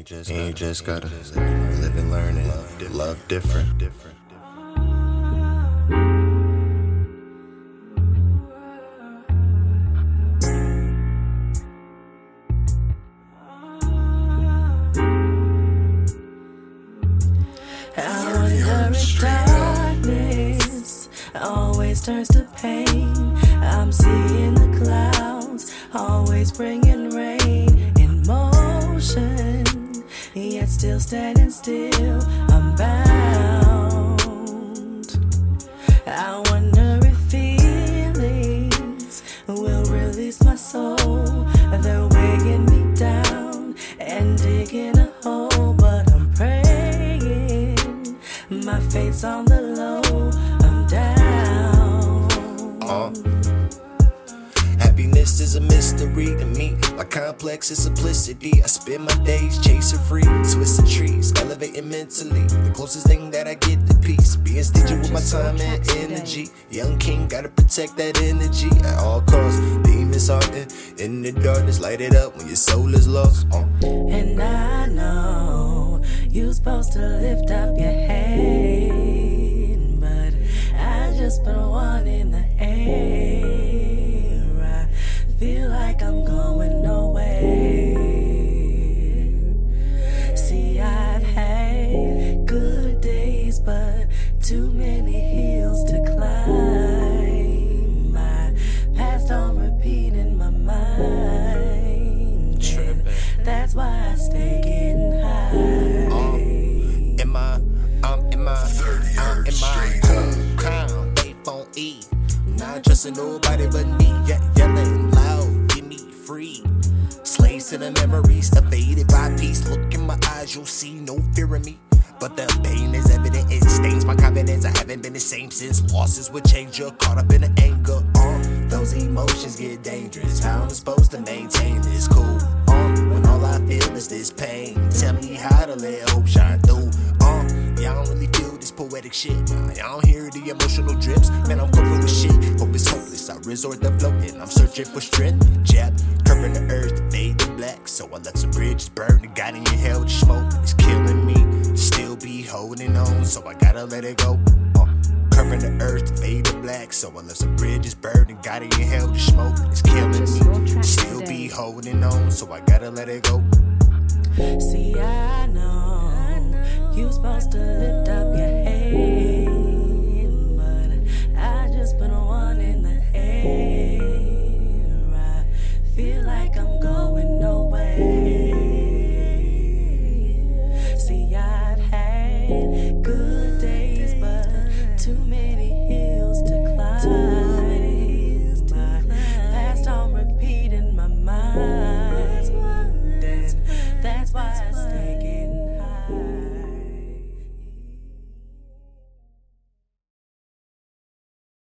you just, and you just gotta live and learn and love, love different. different. I wonder if darkness always turns to pain. I'm seeing the clouds always bringing rain still standing still. I'm bound. I wonder if feelings will release my soul. They're weighing me down and digging a hole, but I'm praying. My fate's on the low. I'm down. Uh, happiness is a mystery to me. My complex is simplicity. I spend my days chasing free, twisting trees, elevating mentally. The closest thing that I get to peace. Being stingy with my time and energy. Young king, gotta protect that energy at all costs. Demons haunting in the darkness, light it up when your soul is lost. Uh. And I know you're supposed to lift up your head, but I just put one in the air. E. Not trusting nobody but me, yeah, yelling loud, give me free. Slaves to the memories, evaded by peace. Look in my eyes, you'll see no fear in me. But the pain is evident, it stains my confidence. I haven't been the same since losses would change you. Caught up in the anger, uh, those emotions get dangerous. How I'm supposed to maintain this cool, uh, when all I feel is this pain. Tell me how to let poetic shit. I don't hear the emotional drips. Man, I'm coping with shit. Hope it's hopeless. I resort to floating. I'm searching for strength. Jab, curving the earth, fade to black. So I let some bridges burn. The God in your hell, the smoke is killing me. Still be holding on, so I gotta let it go. Uh, curving the earth, fade to black. So I let some bridges burn. The God in your hell, the smoke is killing me. Still be holding on, so I gotta let it go. See, I know you supposed to